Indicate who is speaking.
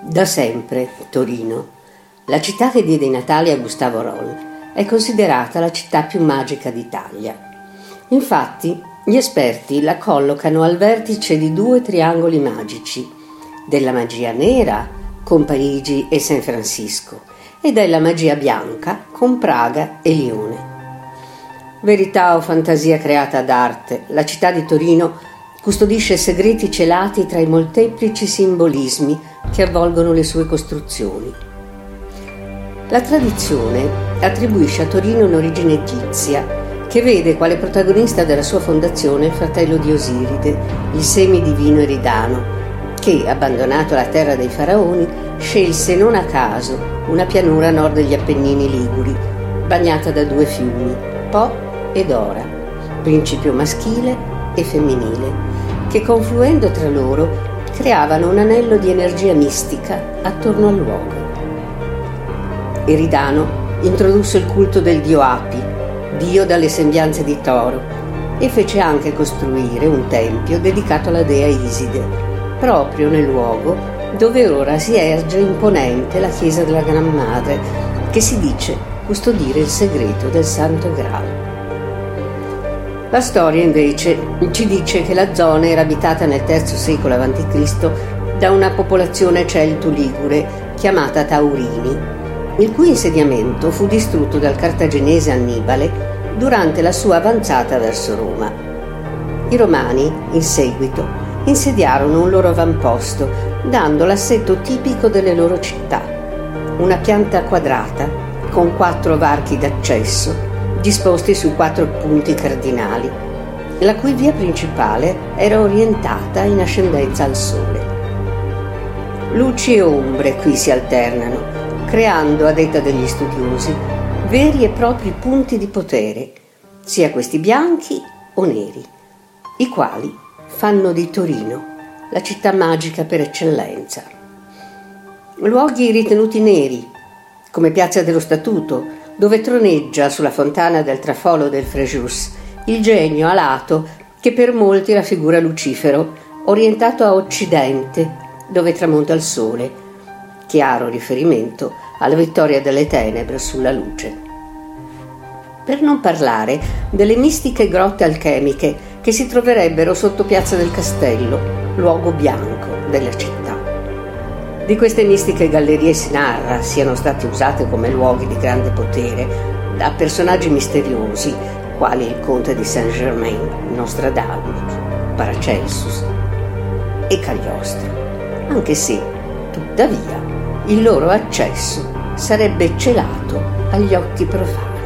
Speaker 1: Da sempre Torino, la città che diede i Natali a Gustavo Roll, è considerata la città più magica d'Italia. Infatti, gli esperti la collocano al vertice di due triangoli magici, della magia nera con Parigi e San Francisco e della magia bianca con Praga e Lione. Verità o fantasia creata d'arte, la città di Torino custodisce segreti celati tra i molteplici simbolismi che avvolgono le sue costruzioni. La tradizione attribuisce a Torino un'origine egizia che vede quale protagonista della sua fondazione il fratello di Osiride, il semidivino Eridano, che, abbandonato la terra dei faraoni, scelse non a caso una pianura a nord degli Appennini Liguri, bagnata da due fiumi, Po ed Ora, principio maschile e femminile, che confluendo tra loro creavano un anello di energia mistica attorno al luogo. Eridano introdusse il culto del dio Api, dio dalle sembianze di toro, e fece anche costruire un tempio dedicato alla dea Iside, proprio nel luogo dove ora si erge imponente la chiesa della Gran Madre, che si dice custodire il segreto del Santo Graal. La storia invece ci dice che la zona era abitata nel III secolo a.C. da una popolazione celto-ligure chiamata Taurini, il cui insediamento fu distrutto dal cartaginese Annibale durante la sua avanzata verso Roma. I romani, in seguito, insediarono un loro avamposto, dando l'assetto tipico delle loro città, una pianta quadrata con quattro varchi d'accesso disposti su quattro punti cardinali, la cui via principale era orientata in ascendenza al sole. Luci e ombre qui si alternano, creando, a detta degli studiosi, veri e propri punti di potere, sia questi bianchi o neri, i quali fanno di Torino la città magica per eccellenza. Luoghi ritenuti neri, come Piazza dello Statuto, dove troneggia sulla fontana del trafolo del Frejus il genio alato che per molti raffigura Lucifero, orientato a occidente, dove tramonta il sole, chiaro riferimento alla vittoria delle tenebre sulla luce. Per non parlare delle mistiche grotte alchemiche che si troverebbero sotto Piazza del Castello, luogo bianco della città. Di queste mistiche gallerie si narra siano state usate come luoghi di grande potere da personaggi misteriosi quali il conte di Saint-Germain, Nostradamus, Paracelsus e Cagliostro, anche se, tuttavia, il loro accesso sarebbe celato agli occhi profani.